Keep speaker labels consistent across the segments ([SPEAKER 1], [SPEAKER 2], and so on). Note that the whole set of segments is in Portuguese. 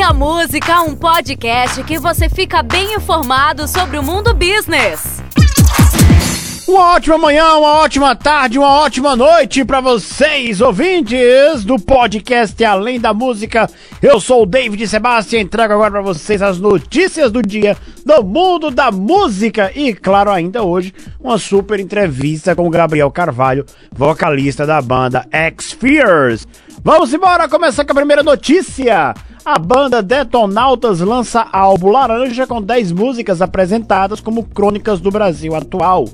[SPEAKER 1] da Música, um podcast que você fica bem informado sobre o mundo business.
[SPEAKER 2] Uma ótima manhã, uma ótima tarde, uma ótima noite para vocês, ouvintes do podcast Além da Música. Eu sou o David Sebastião e trago agora para vocês as notícias do dia do mundo da música e, claro, ainda hoje, uma super entrevista com Gabriel Carvalho, vocalista da banda X-Fears. Vamos embora, começar com a primeira notícia. A banda Detonautas lança álbum Laranja com 10 músicas apresentadas como crônicas do Brasil atual.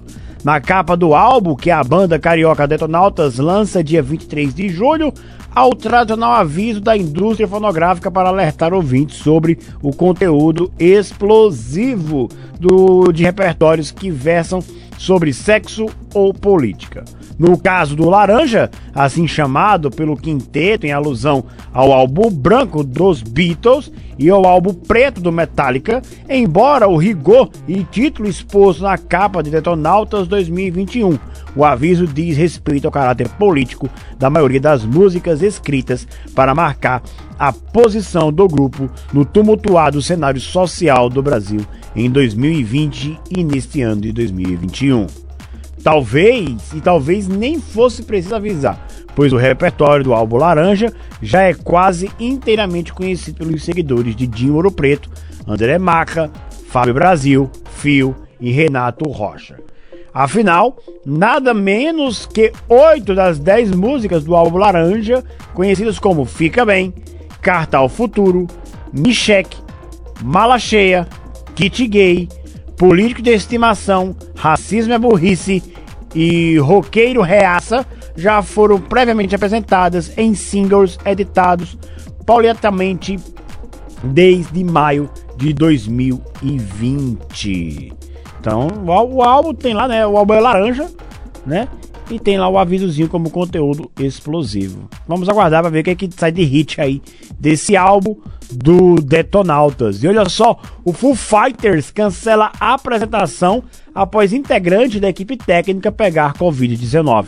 [SPEAKER 2] Na capa do álbum, que a banda carioca Detonautas lança dia 23 de julho, há o tradicional aviso da indústria fonográfica para alertar ouvintes sobre o conteúdo explosivo do, de repertórios que versam sobre sexo ou política. No caso do Laranja, assim chamado pelo quinteto em alusão ao álbum branco dos Beatles e ao álbum preto do Metallica, embora o rigor e título exposto na capa de Detonautas 2021, o aviso diz respeito ao caráter político da maioria das músicas escritas para marcar a posição do grupo no tumultuado cenário social do Brasil em 2020 e neste ano de 2021. Talvez, e talvez nem fosse preciso avisar, pois o repertório do álbum Laranja já é quase inteiramente conhecido pelos seguidores de Dinho Ouro Preto, André Maca, Fábio Brasil, Fio e Renato Rocha. Afinal, nada menos que oito das dez músicas do álbum Laranja, conhecidas como Fica Bem, Carta ao Futuro, Micheque, Mala Cheia, Kit Gay, Político de Estimação, Racismo é Burrice e Roqueiro Reaça já foram previamente apresentadas em singles editados paulietamente desde maio de 2020. Então, o, álbum tem lá, né? O álbum é laranja, né? E tem lá o avisozinho como conteúdo explosivo. Vamos aguardar para ver o que, é que sai de hit aí desse álbum do Detonautas. E olha só, o Full Fighters cancela a apresentação após integrante da equipe técnica pegar Covid-19.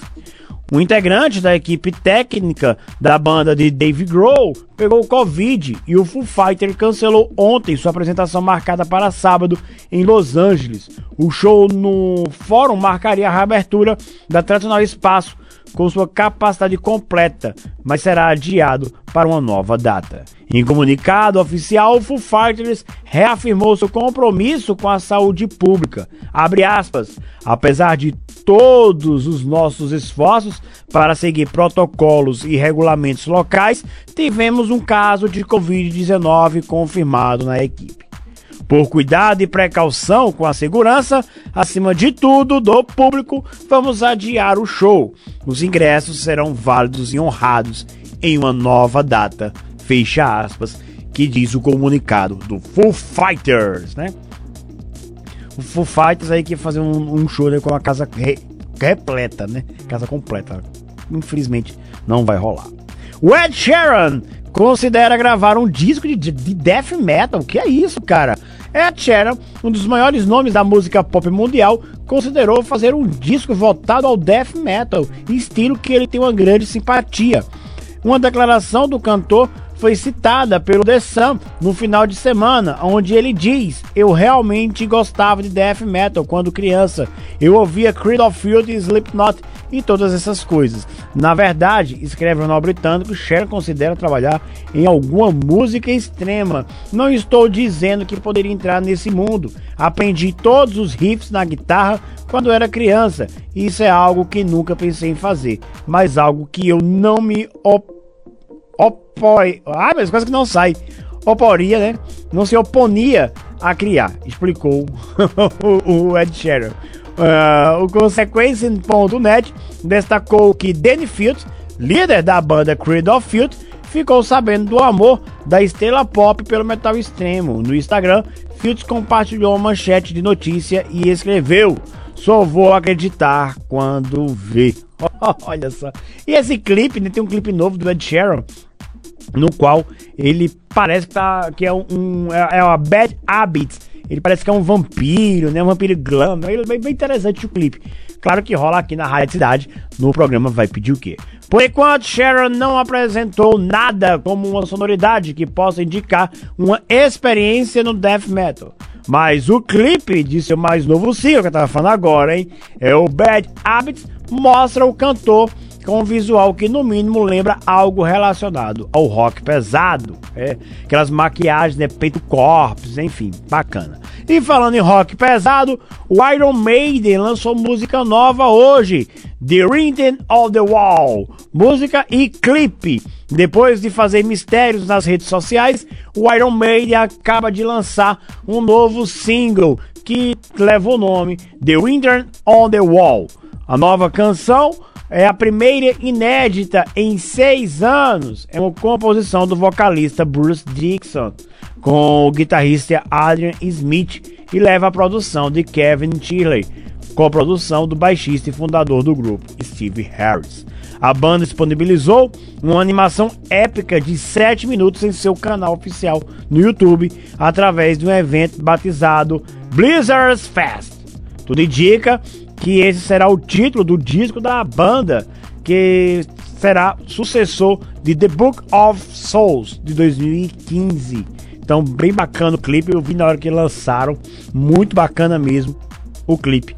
[SPEAKER 2] Um integrante da equipe técnica da banda de Dave Grohl pegou Covid e o Foo Fighter cancelou ontem sua apresentação marcada para sábado em Los Angeles. O show no fórum marcaria a reabertura da tradicional espaço com sua capacidade completa, mas será adiado para uma nova data. Em comunicado oficial, o Foo Fighters reafirmou seu compromisso com a saúde pública. Aspas, apesar de todos os nossos esforços para seguir protocolos e regulamentos locais, tivemos um caso de Covid-19 confirmado na equipe. Por cuidado e precaução com a segurança, acima de tudo, do público, vamos adiar o show. Os ingressos serão válidos e honrados em uma nova data. Fecha aspas, que diz o comunicado do Full Fighters, né? O Full Fighters aí que fazer um, um show né, com a casa re, repleta, né? Casa completa. Infelizmente não vai rolar. O Ed Sheeran considera gravar um disco de, de death metal. Que é isso, cara? Ed Sheeran, um dos maiores nomes da música pop mundial, considerou fazer um disco voltado ao death metal, estilo que ele tem uma grande simpatia. Uma declaração do cantor foi citada pelo The Sun no final de semana, onde ele diz: Eu realmente gostava de death metal quando criança. Eu ouvia Creed of Field e Slipknot e todas essas coisas. Na verdade, escreve o jornal britânico, Cher considera trabalhar em alguma música extrema. Não estou dizendo que poderia entrar nesse mundo. Aprendi todos os riffs na guitarra quando era criança. Isso é algo que nunca pensei em fazer, mas algo que eu não me op opoi... Ah, mas coisa que não sai. Oporia, né? Não se oponia a criar, explicou o Ed Sheeran. Uh, o Consequence.net destacou que Danny Fields, líder da banda Creed of Field, ficou sabendo do amor da estrela pop pelo metal extremo. No Instagram, Fields compartilhou uma manchete de notícia e escreveu: Só vou acreditar quando ver. Olha só. E esse clipe, né, tem um clipe novo do Ed Sheeran no qual ele parece que, tá, que é um, é, é uma Bad Habits Ele parece que é um vampiro, né? Um vampiro glam. É bem, bem interessante o clipe. Claro que rola aqui na Rádio Cidade, no programa Vai Pedir o Quê? Por enquanto, Sharon não apresentou nada como uma sonoridade que possa indicar uma experiência no death metal. Mas o clipe de seu mais novo single, que eu tava falando agora, hein? É o Bad Habits, mostra o cantor com um visual que no mínimo lembra algo relacionado ao rock pesado. É, aquelas maquiagens, né, peito corpos, enfim, bacana. E falando em rock pesado, o Iron Maiden lançou música nova hoje, The Written on the Wall, música e clipe. Depois de fazer mistérios nas redes sociais, o Iron Maiden acaba de lançar um novo single que leva o nome The Written on the Wall. A nova canção é a primeira inédita em seis anos. É uma composição do vocalista Bruce Dixon com o guitarrista Adrian Smith e leva a produção de Kevin Shirley, com produção do baixista e fundador do grupo Steve Harris. A banda disponibilizou uma animação épica de 7 minutos em seu canal oficial no YouTube através de um evento batizado Blizzard's Fest. Tudo indica que esse será o título do disco da banda, que será sucessor de The Book of Souls de 2015. Então, bem bacana o clipe, eu vi na hora que lançaram, muito bacana mesmo o clipe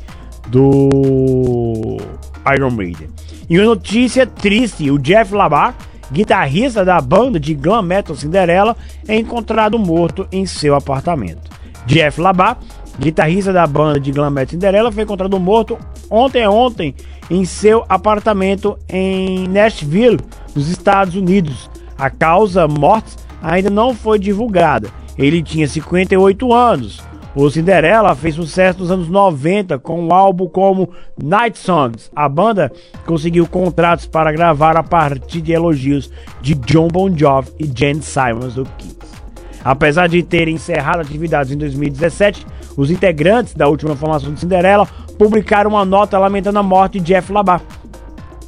[SPEAKER 2] do Iron Maiden. E uma notícia triste, o Jeff Labar, guitarrista da banda de glam metal Cinderella, é encontrado morto em seu apartamento. Jeff Labar guitarrista da banda de glam metal Cinderella, foi encontrado morto ontem ontem em seu apartamento em Nashville, nos Estados Unidos. A causa morte ainda não foi divulgada. Ele tinha 58 anos. O Cinderella fez sucesso nos anos 90 com um álbum como Night Songs. A banda conseguiu contratos para gravar a partir de elogios de John Bon Jovi e Jane Simons do Kiss. Apesar de terem encerrado atividades em 2017, os integrantes da última formação de Cinderela publicaram uma nota lamentando a morte de Jeff Labar.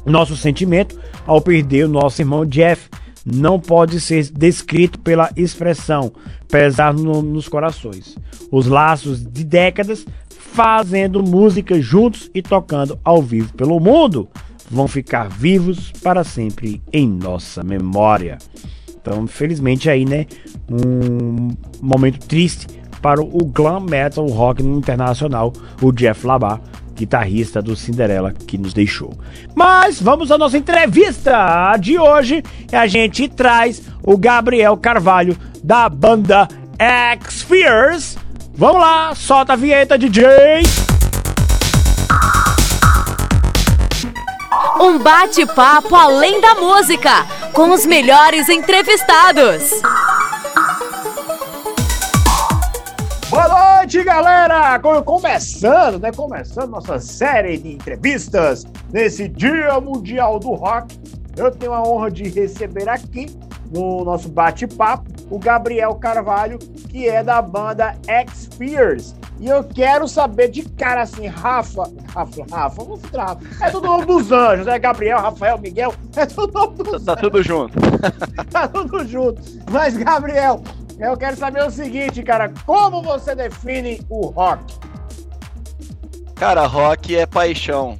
[SPEAKER 2] Nosso sentimento ao perder o nosso irmão Jeff não pode ser descrito pela expressão pesar no, nos corações. Os laços de décadas fazendo música juntos e tocando ao vivo pelo mundo vão ficar vivos para sempre em nossa memória. Então, felizmente aí, né, um momento triste para o glam metal rock internacional, o Jeff Labar, guitarrista do Cinderela, que nos deixou. Mas vamos à nossa entrevista de hoje. A gente traz o Gabriel Carvalho, da banda X-Fears. Vamos lá, solta a vinheta, DJ!
[SPEAKER 1] Um bate-papo além da música, com os melhores entrevistados.
[SPEAKER 2] Noite, galera! Começando, né? Começando nossa série de entrevistas nesse Dia Mundial do Rock. Eu tenho a honra de receber aqui no nosso bate-papo o Gabriel Carvalho, que é da banda X-Fears. E eu quero saber de cara assim, Rafa, Rafa, Rafa, vamos entrar. É tudo nome dos anjos, é Gabriel, Rafael, Miguel, é tudo nome dos
[SPEAKER 3] Tá tudo junto.
[SPEAKER 2] tá tudo junto. Mas, Gabriel, eu quero saber o seguinte, cara, como você define o rock?
[SPEAKER 3] Cara, rock é paixão.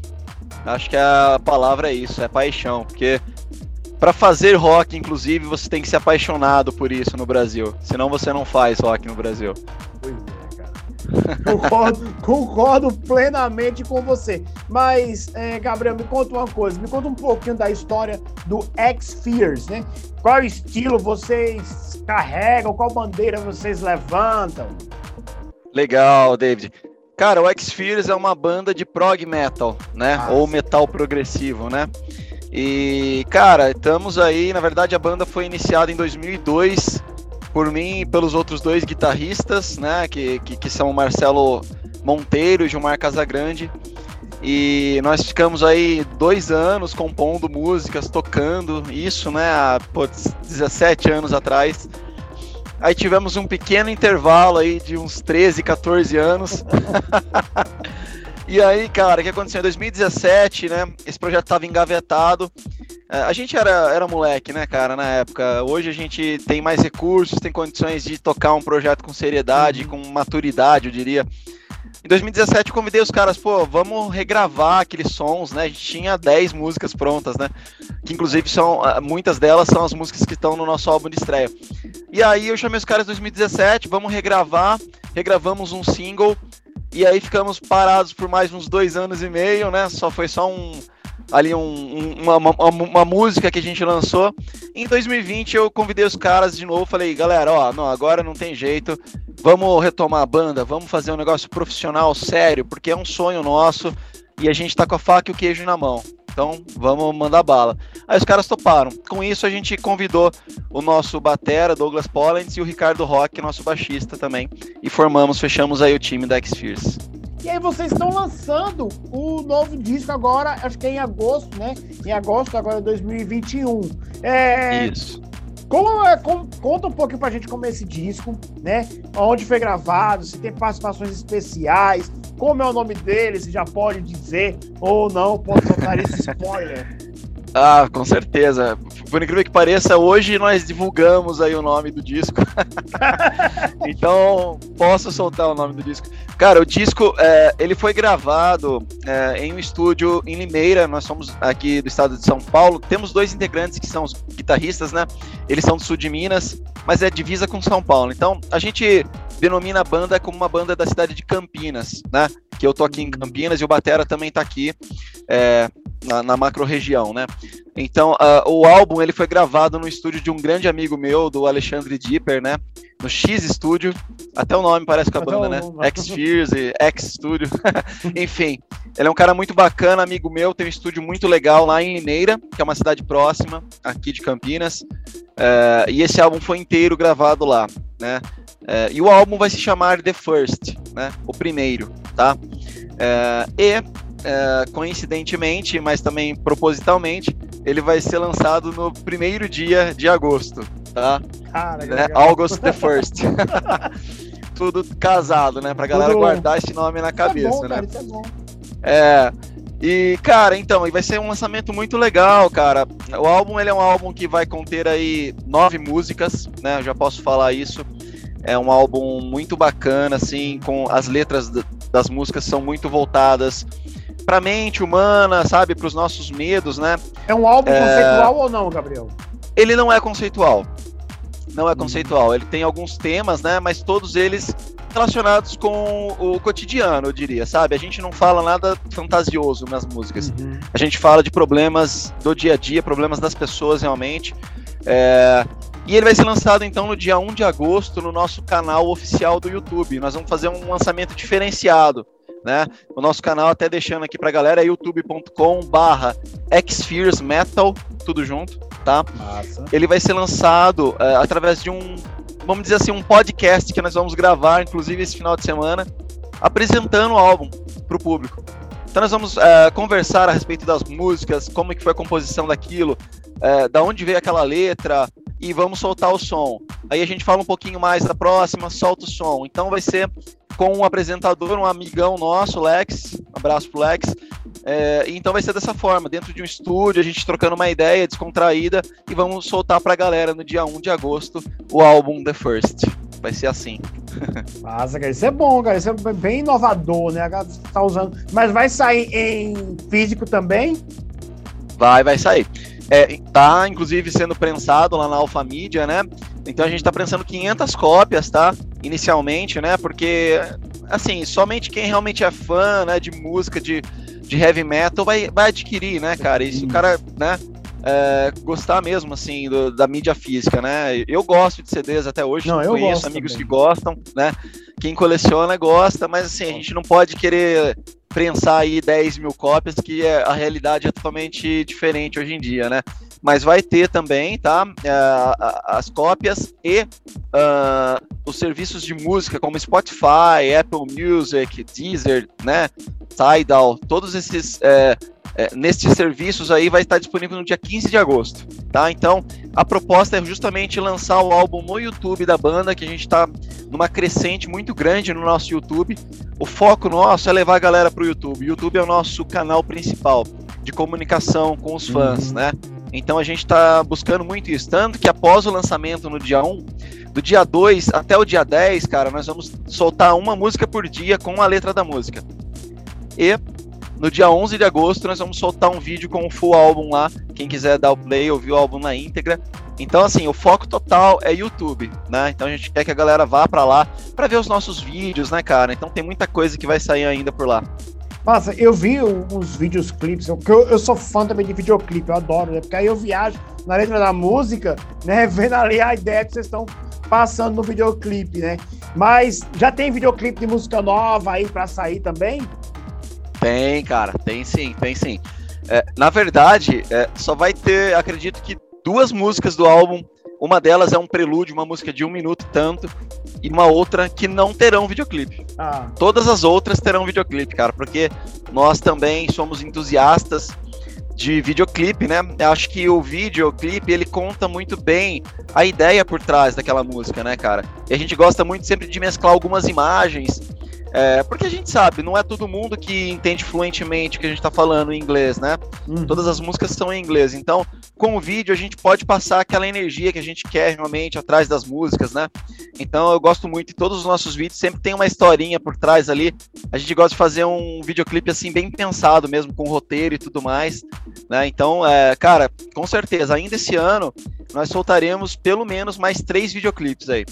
[SPEAKER 3] Acho que a palavra é isso, é paixão, porque para fazer rock, inclusive, você tem que ser apaixonado por isso no Brasil. Senão você não faz rock no Brasil.
[SPEAKER 2] Pois é. Concordo, concordo plenamente com você. Mas, é, Gabriel, me conta uma coisa. Me conta um pouquinho da história do X-Fears, né? Qual estilo vocês carregam? Qual bandeira vocês levantam?
[SPEAKER 3] Legal, David. Cara, o X-Fears é uma banda de prog metal, né? Ah, Ou metal progressivo, né? E, cara, estamos aí. Na verdade, a banda foi iniciada em 2002 por mim e pelos outros dois guitarristas, né? Que, que, que são o Marcelo Monteiro e Gilmar Casagrande. E nós ficamos aí dois anos compondo músicas, tocando isso, né? Há pô, 17 anos atrás. Aí tivemos um pequeno intervalo aí de uns 13, 14 anos. e aí, cara, o que aconteceu? Em 2017, né? Esse projeto estava engavetado. É, a gente era, era moleque, né, cara, na época. Hoje a gente tem mais recursos, tem condições de tocar um projeto com seriedade, uhum. com maturidade, eu diria. Em 2017 eu convidei os caras, pô, vamos regravar aqueles sons, né? A gente tinha 10 músicas prontas, né? Que inclusive são, muitas delas são as músicas que estão no nosso álbum de estreia. E aí eu chamei os caras em 2017, vamos regravar, regravamos um single, e aí ficamos parados por mais uns dois anos e meio, né? Só foi só um, ali um, um, uma, uma, uma, música que a gente lançou. Em 2020 eu convidei os caras de novo, falei, galera, ó, não, agora não tem jeito, vamos retomar a banda, vamos fazer um negócio profissional, sério, porque é um sonho nosso e a gente tá com a faca e o queijo na mão. Então, vamos mandar bala. Aí os caras toparam. Com isso, a gente convidou o nosso batera, Douglas Pollens, e o Ricardo Rock, nosso baixista também. E formamos, fechamos aí o time da X-Fears.
[SPEAKER 4] E aí vocês estão lançando o novo disco agora, acho que é em agosto, né? Em agosto agora de 2021. É...
[SPEAKER 3] Isso.
[SPEAKER 4] Como, é, como, conta um pouquinho pra gente como é esse disco, né? Onde foi gravado, se tem participações especiais, como é o nome dele, se já pode dizer ou não, pode soltar esse spoiler.
[SPEAKER 3] Ah, com certeza. Por incrível que pareça, hoje nós divulgamos aí o nome do disco. então, posso soltar o nome do disco. Cara, o disco, é, ele foi gravado é, em um estúdio em Limeira, nós somos aqui do estado de São Paulo. Temos dois integrantes que são os guitarristas, né? Eles são do sul de Minas, mas é divisa com São Paulo. Então, a gente denomina a banda como uma banda da cidade de Campinas, né? Que eu tô aqui em Campinas e o Batera também tá aqui. É, na, na macro-região, né? Então, uh, o álbum ele foi gravado no estúdio de um grande amigo meu, do Alexandre Dipper, né? No X Studio, até o nome parece com a banda, né? X Fears e X Studio. Enfim, ele é um cara muito bacana, amigo meu, tem um estúdio muito legal lá em Lineira, que é uma cidade próxima aqui de Campinas. Uh, e esse álbum foi inteiro gravado lá, né? Uh, e o álbum vai se chamar The First, né? O primeiro, tá? Uh, e é, coincidentemente, mas também propositalmente, ele vai ser lançado no primeiro dia de agosto, tá?
[SPEAKER 4] Cara,
[SPEAKER 3] né? August the first. Tudo casado, né? Pra galera Tudo... guardar esse nome na cabeça,
[SPEAKER 4] isso é bom,
[SPEAKER 3] né?
[SPEAKER 4] Cara, é bom.
[SPEAKER 3] É. E, cara, então, vai ser um lançamento muito legal, cara. O álbum, ele é um álbum que vai conter aí nove músicas, né? Eu já posso falar isso. É um álbum muito bacana, assim, com as letras das músicas são muito voltadas para a mente humana, sabe, para os nossos medos, né?
[SPEAKER 4] É um álbum é... conceitual ou não, Gabriel?
[SPEAKER 3] Ele não é conceitual. Não é conceitual. Ele tem alguns temas, né? Mas todos eles relacionados com o cotidiano, eu diria, sabe? A gente não fala nada fantasioso nas músicas. Uhum. A gente fala de problemas do dia a dia, problemas das pessoas realmente. É... E ele vai ser lançado então no dia 1 de agosto no nosso canal oficial do YouTube. Nós vamos fazer um lançamento diferenciado né? O nosso canal, até deixando aqui pra galera, é youtube.com barra Metal, tudo junto, tá? Massa. Ele vai ser lançado é, através de um, vamos dizer assim, um podcast que nós vamos gravar, inclusive esse final de semana, apresentando o álbum pro público. Então nós vamos é, conversar a respeito das músicas, como que foi a composição daquilo, é, da onde veio aquela letra, e vamos soltar o som. Aí a gente fala um pouquinho mais da próxima, solta o som. Então vai ser com um apresentador, um amigão nosso, Lex. Um abraço pro Lex. É, então vai ser dessa forma, dentro de um estúdio, a gente trocando uma ideia descontraída e vamos soltar pra galera no dia 1 de agosto o álbum The First. Vai ser assim.
[SPEAKER 4] Nossa, cara, isso é bom, cara. Isso é bem inovador, né? A tá usando. Mas vai sair em físico também?
[SPEAKER 3] Vai, vai sair. É, tá, inclusive, sendo prensado lá na Alfa Mídia, né? Então a gente tá prensando 500 cópias, tá? Inicialmente, né? Porque, assim, somente quem realmente é fã, né, de música, de, de heavy metal vai, vai adquirir, né, cara? E se o cara, né, é, gostar mesmo, assim, do, da mídia física, né? Eu gosto de CDs até hoje,
[SPEAKER 4] não, eu
[SPEAKER 3] conheço amigos também. que gostam, né? Quem coleciona gosta, mas assim, a gente não pode querer prensar aí 10 mil cópias, que é, a realidade é totalmente diferente hoje em dia, né? Mas vai ter também, tá? Uh, as cópias e uh, os serviços de música como Spotify, Apple Music, Deezer, né? Tidal, todos esses é, nestes serviços aí vai estar disponível no dia 15 de agosto, tá? Então, a proposta é justamente lançar o álbum no YouTube da banda, que a gente está numa crescente muito grande no nosso YouTube. O foco nosso é levar a galera para o YouTube. O YouTube é o nosso canal principal de comunicação com os fãs, uhum. né? Então a gente está buscando muito isso. Tanto que após o lançamento no dia 1, do dia 2 até o dia 10, cara, nós vamos soltar uma música por dia com a letra da música. E no dia 11 de agosto nós vamos soltar um vídeo com o full álbum lá. Quem quiser dar o play, ouvir o álbum na íntegra. Então, assim, o foco total é YouTube, né? Então a gente quer que a galera vá para lá para ver os nossos vídeos, né, cara? Então tem muita coisa que vai sair ainda por lá.
[SPEAKER 2] Nossa, eu vi uns vídeos clipes, eu, eu sou fã também de videoclipe, eu adoro, né? Porque aí eu viajo na letra da música, né? Vendo ali a ideia que vocês estão passando no videoclipe, né? Mas já tem videoclipe de música nova aí para sair também?
[SPEAKER 3] Tem, cara, tem sim, tem sim. É, na verdade, é, só vai ter, acredito que duas músicas do álbum. Uma delas é um prelúdio, uma música de um minuto tanto, e uma outra que não terão videoclipe. Ah. Todas as outras terão videoclipe, cara, porque nós também somos entusiastas de videoclipe, né? Eu acho que o videoclipe ele conta muito bem a ideia por trás daquela música, né, cara? E a gente gosta muito sempre de mesclar algumas imagens é, porque a gente sabe, não é todo mundo que entende fluentemente o que a gente está falando em inglês, né? Uhum. Todas as músicas são em inglês. Então, com o vídeo, a gente pode passar aquela energia que a gente quer realmente atrás das músicas, né? Então, eu gosto muito. E todos os nossos vídeos sempre tem uma historinha por trás ali. A gente gosta de fazer um videoclipe assim, bem pensado mesmo, com roteiro e tudo mais. Né? Então, é, cara, com certeza, ainda esse ano, nós soltaremos pelo menos mais três videoclipes aí.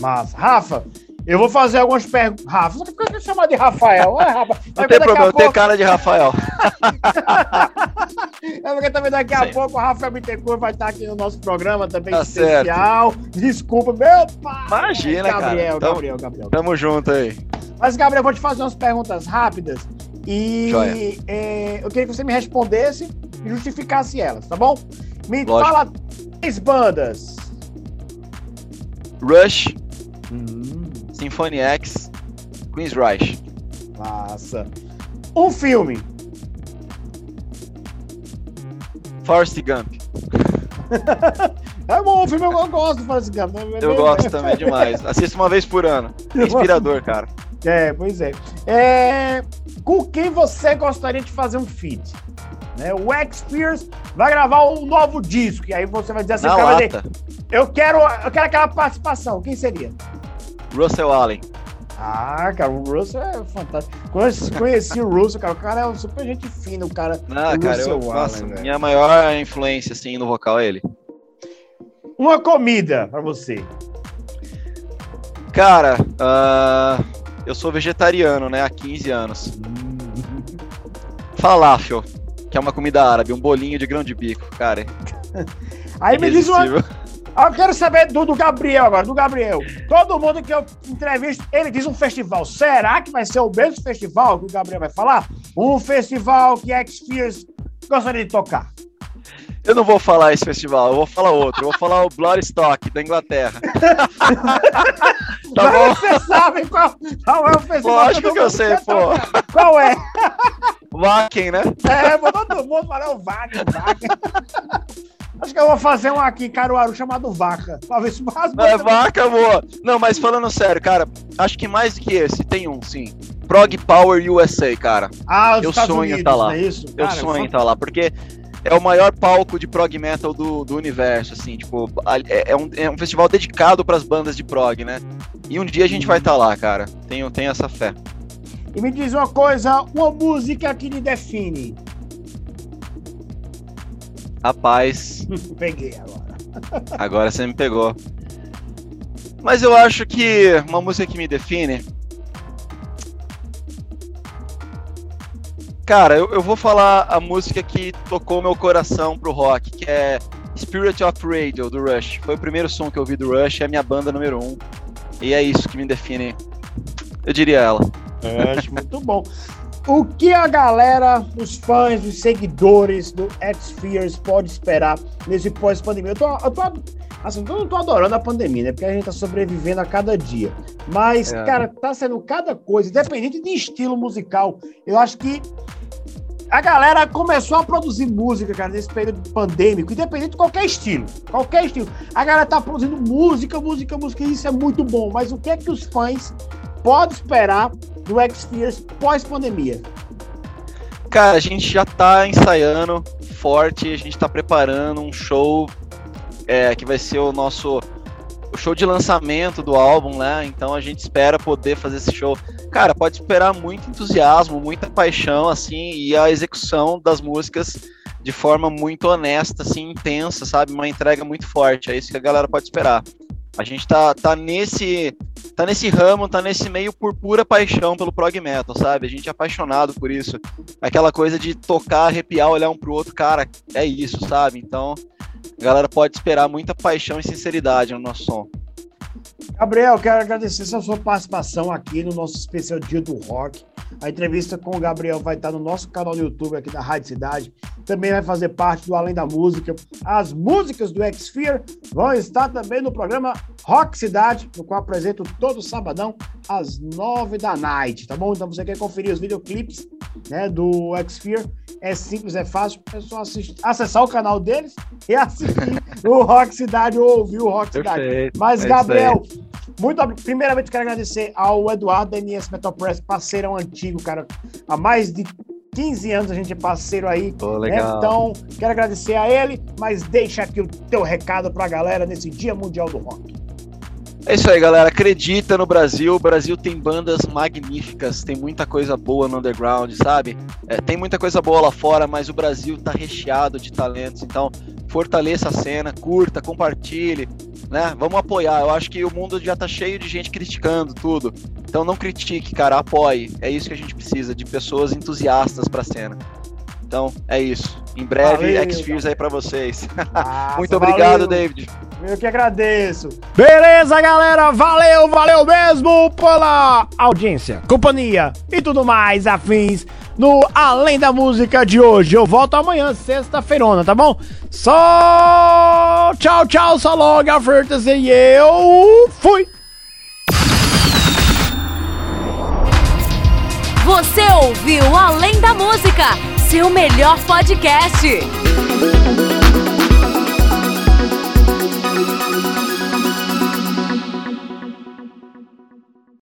[SPEAKER 2] Mas, Rafa, eu vou fazer algumas perguntas. Rafa, você fica chamar de Rafael. É, Rafa.
[SPEAKER 3] Não tem problema, eu tenho cara de Rafael.
[SPEAKER 2] é porque também daqui a Sim. pouco o Rafael Bittencourt vai estar aqui no nosso programa também tá especial. Certo. Desculpa, meu pai.
[SPEAKER 3] Imagina,
[SPEAKER 2] Gabriel,
[SPEAKER 3] cara.
[SPEAKER 2] Gabriel, Gabriel.
[SPEAKER 3] Tamo junto aí.
[SPEAKER 2] Mas, Gabriel, eu vou te fazer umas perguntas rápidas. E é, eu queria que você me respondesse e justificasse elas, tá bom? Me Lógico. fala três bandas.
[SPEAKER 3] Rush. Hum. Symphony X, Queen's Reich.
[SPEAKER 2] Massa. Um filme.
[SPEAKER 3] Forrest Gump.
[SPEAKER 2] é bom, o filme eu gosto do Forrest Gump. Né?
[SPEAKER 3] Eu gosto também demais. Assisto uma vez por ano. É inspirador, cara.
[SPEAKER 2] É, pois é. é. Com quem você gostaria de fazer um feat? Né? O X Pierce vai gravar um novo disco. E aí você vai dizer assim: eu quero, eu quero aquela participação. Quem seria?
[SPEAKER 3] Russell Allen.
[SPEAKER 2] Ah, cara, o Russell é fantástico. Conheci, conheci o Russell, cara. O cara é um super gente fina, o cara.
[SPEAKER 3] Ah, cara, eu, Allen, nossa, minha maior influência, assim, no vocal é ele.
[SPEAKER 2] Uma comida pra você.
[SPEAKER 3] Cara, uh, eu sou vegetariano, né, há 15 anos. Falafel, que é uma comida árabe, um bolinho de grão de bico, cara.
[SPEAKER 2] Aí me diz uma, eu quero saber do, do Gabriel agora, do Gabriel. Todo mundo que eu entrevisto, ele diz um festival. Será que vai ser o mesmo festival que o Gabriel vai falar? Um festival que X-Fears gostaria de tocar.
[SPEAKER 3] Eu não vou falar esse festival, eu vou falar outro. Eu vou falar o Bloodstock da Inglaterra.
[SPEAKER 2] tá bom? Você sabe qual, qual é o festival?
[SPEAKER 3] Lógico que, eu sei, pô.
[SPEAKER 2] Qual é?
[SPEAKER 3] Wacken, né?
[SPEAKER 2] É, vou todo mundo falar o Wacken, Wacken. Acho que eu vou fazer um aqui em Caruaru chamado Vaca. Pra ver se
[SPEAKER 3] mais. É, Vaca, boa. Não, mas falando sério, cara, acho que mais do que esse, tem um, sim. Prog Power USA, cara.
[SPEAKER 2] Ah, os
[SPEAKER 3] eu
[SPEAKER 2] Estados
[SPEAKER 3] sonho estar tá lá.
[SPEAKER 2] É isso?
[SPEAKER 3] Eu sonho estar tá lá, porque é o maior palco de prog metal do, do universo, assim, tipo, é, é, um, é um festival dedicado para as bandas de prog, né? E um dia a gente vai estar tá lá, cara. Tenho, tenho essa fé.
[SPEAKER 2] E me diz uma coisa, uma música que lhe define.
[SPEAKER 3] Rapaz.
[SPEAKER 2] Peguei agora.
[SPEAKER 3] agora você me pegou. Mas eu acho que uma música que me define. Cara, eu, eu vou falar a música que tocou meu coração pro rock, que é Spirit of Radio, do Rush. Foi o primeiro som que eu ouvi do Rush, é a minha banda número um. E é isso que me define. Eu diria ela.
[SPEAKER 2] É, acho muito bom. O que a galera, os fãs, os seguidores do X-Fears pode esperar nesse pós-pandemia? Eu tô, eu tô, assim, eu não tô adorando a pandemia, né? Porque a gente tá sobrevivendo a cada dia. Mas, é. cara, tá sendo cada coisa, independente de estilo musical. Eu acho que a galera começou a produzir música, cara, nesse período pandêmico, independente de qualquer estilo. Qualquer estilo. A galera tá produzindo música, música, música, e isso é muito bom. Mas o que é que os fãs podem esperar do X-Fears pós-pandemia?
[SPEAKER 3] Cara, a gente já tá ensaiando forte. A gente está preparando um show é, que vai ser o nosso o show de lançamento do álbum, né? Então a gente espera poder fazer esse show. Cara, pode esperar muito entusiasmo, muita paixão, assim, e a execução das músicas de forma muito honesta, assim, intensa, sabe? Uma entrega muito forte. É isso que a galera pode esperar. A gente tá, tá nesse tá nesse ramo, tá nesse meio por pura paixão pelo prog metal, sabe? A gente é apaixonado por isso. Aquela coisa de tocar, arrepiar, olhar um pro outro, cara, é isso, sabe? Então, a galera pode esperar muita paixão e sinceridade no nosso som.
[SPEAKER 2] Gabriel, quero agradecer a sua participação aqui no nosso especial Dia do Rock. A entrevista com o Gabriel vai estar no nosso canal no YouTube aqui da Rádio Cidade. Também vai fazer parte do Além da Música. As músicas do X-Fear vão estar também no programa Rock Cidade, no qual apresento todo sabadão às nove da noite, tá bom? Então você quer conferir os videoclipes né, do X-Fear, é simples, é fácil, é só assistir, acessar o canal deles e assistir o Rock Cidade ou ouvir o Rock Cidade.
[SPEAKER 3] Perfeito,
[SPEAKER 2] Mas,
[SPEAKER 3] é
[SPEAKER 2] Gabriel, muito primeiramente quero agradecer ao Eduardo da NS Metal Press, parceirão antigo, cara. Há mais de 15 anos a gente é parceiro aí. Né?
[SPEAKER 3] legal.
[SPEAKER 2] Então, quero agradecer a ele, mas deixa aqui o teu recado pra galera nesse Dia Mundial do Rock.
[SPEAKER 3] É isso aí, galera. Acredita no Brasil. O Brasil tem bandas magníficas, tem muita coisa boa no underground, sabe? É, tem muita coisa boa lá fora, mas o Brasil tá recheado de talentos. Então, fortaleça a cena, curta, compartilhe, né? Vamos apoiar. Eu acho que o mundo já tá cheio de gente criticando tudo. Então, não critique, cara, apoie. É isso que a gente precisa, de pessoas entusiastas pra cena. Então, é isso. Em breve, X-Fears aí pra vocês.
[SPEAKER 2] Nossa,
[SPEAKER 3] Muito obrigado,
[SPEAKER 2] valeu.
[SPEAKER 3] David.
[SPEAKER 2] Eu que agradeço.
[SPEAKER 5] Beleza, galera? Valeu, valeu mesmo pela audiência, companhia e tudo mais afins no Além da Música de hoje. Eu volto amanhã, sexta-feirona, tá bom? Só tchau, tchau, só logo, ofertas e eu fui!
[SPEAKER 1] Você ouviu Além da Música, seu melhor podcast.